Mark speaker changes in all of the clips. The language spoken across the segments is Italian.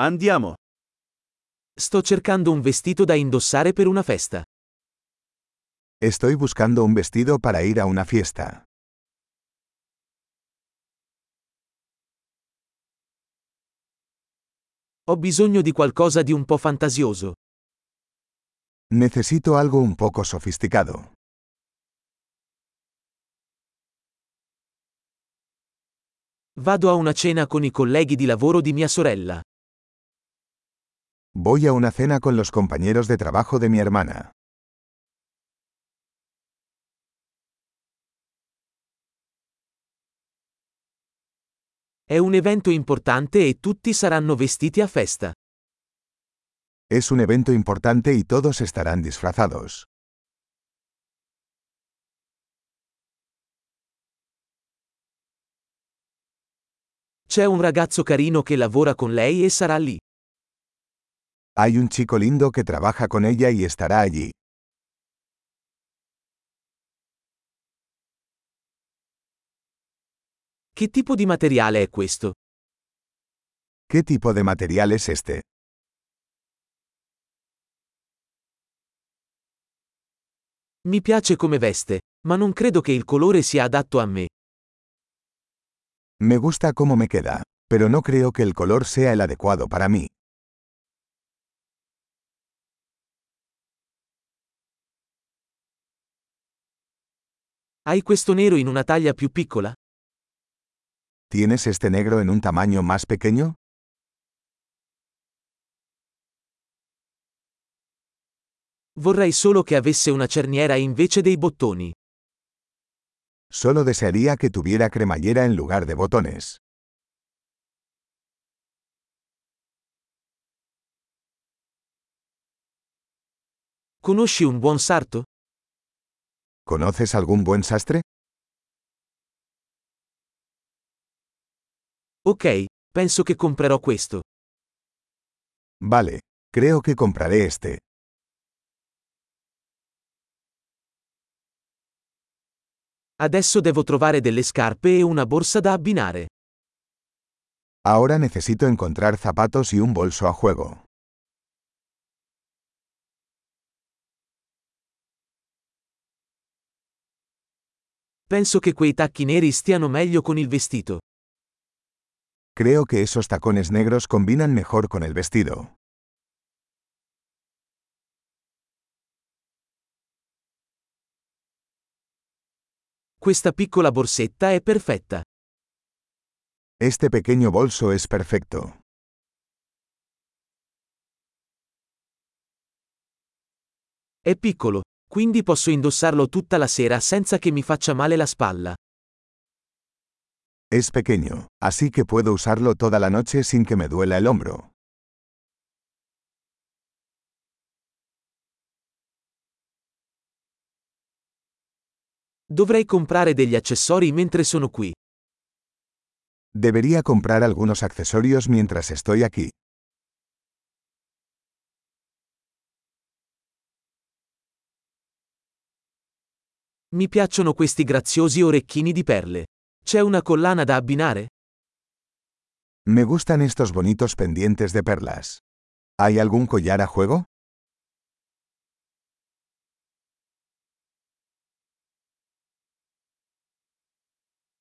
Speaker 1: Andiamo.
Speaker 2: Sto cercando un vestito da indossare per una festa.
Speaker 3: Estoy buscando un vestido para ir a una fiesta.
Speaker 2: Ho bisogno di qualcosa di un po' fantasioso.
Speaker 3: Necesito algo un poco sofisticado.
Speaker 2: Vado a una cena con i colleghi di lavoro di mia sorella.
Speaker 3: Voy a una cena con los compañeros de trabajo de mi hermana.
Speaker 2: È un evento importante e tutti saranno vestiti a festa.
Speaker 3: Es un evento importante y todos estarán disfrazados.
Speaker 2: C'è un ragazzo carino che lavora con lei e sarà lì.
Speaker 3: Hay un chico lindo que trabaja con ella y estará allí.
Speaker 2: Che tipo di materiale è questo?
Speaker 3: ¿Qué tipo de material es este?
Speaker 2: Mi piace come veste, ma non credo che il colore sia adatto a me.
Speaker 3: Me gusta cómo me queda, pero no creo que el color sea el adecuado para mí.
Speaker 2: Hai questo nero in una taglia più piccola?
Speaker 3: ¿Tienes este negro en un tamaño más pequeño?
Speaker 2: Vorrei solo che avesse una cerniera invece dei bottoni.
Speaker 3: Solo desearía que tuviera cremallera en lugar de botones.
Speaker 2: Conosci un buon sarto?
Speaker 3: ¿Conoces algún buen sastre?
Speaker 2: Ok, penso che comprerò questo.
Speaker 3: Vale, creo que compraré este.
Speaker 2: Adesso devo trovare delle scarpe e una borsa da abbinare.
Speaker 3: Ahora necesito encontrar zapatos y un bolso a juego.
Speaker 2: Penso che quei tacchi neri stiano meglio con il vestito.
Speaker 3: Creo que esos tacones negros combinan mejor con el vestido.
Speaker 2: Questa piccola borsetta è perfetta.
Speaker 3: Este pequeño bolso es perfecto.
Speaker 2: È piccolo, quindi posso indossarlo tutta la sera senza che mi faccia male la spalla.
Speaker 3: Es pequeño, así que puedo usarlo toda la noche sin que me duela el hombro.
Speaker 2: Dovrei comprare degli accessori mentre sono qui.
Speaker 3: Debería comprar algunos accesorios mientras estoy aquí.
Speaker 2: Mi piacciono questi graziosi orecchini di perle. C'è una collana da abbinare?
Speaker 3: Me gustan estos bonitos pendientes de perlas. ¿Hay algún collar a juego?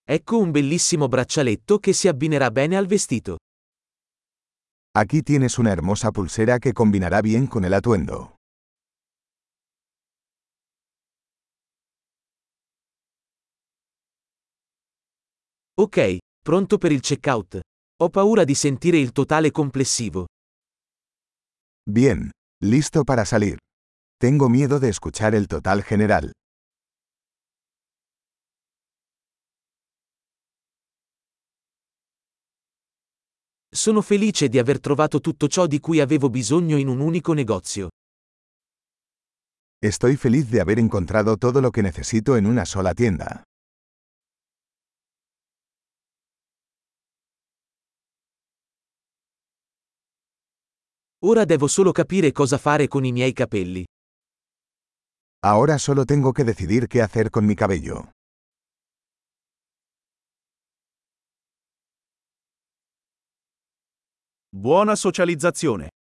Speaker 2: Ecco un bellissimo braccialetto che si abbinerà bene al vestito.
Speaker 3: Aquí tienes una hermosa pulsera que combinará bien con el atuendo.
Speaker 2: Ok, pronto per il checkout. Ho paura di sentire il totale complessivo.
Speaker 3: Bien, listo para salir. Tengo miedo de escuchar el total general.
Speaker 2: Sono felice di aver trovato tutto ciò di cui avevo bisogno in un unico negozio.
Speaker 3: Estoy feliz de haber encontrado todo lo que necesito en una sola tienda.
Speaker 2: Ora devo solo capire cosa fare con i miei capelli.
Speaker 3: Ahora solo tengo que decidir qué hacer con mi cabello.
Speaker 1: Buona socializzazione.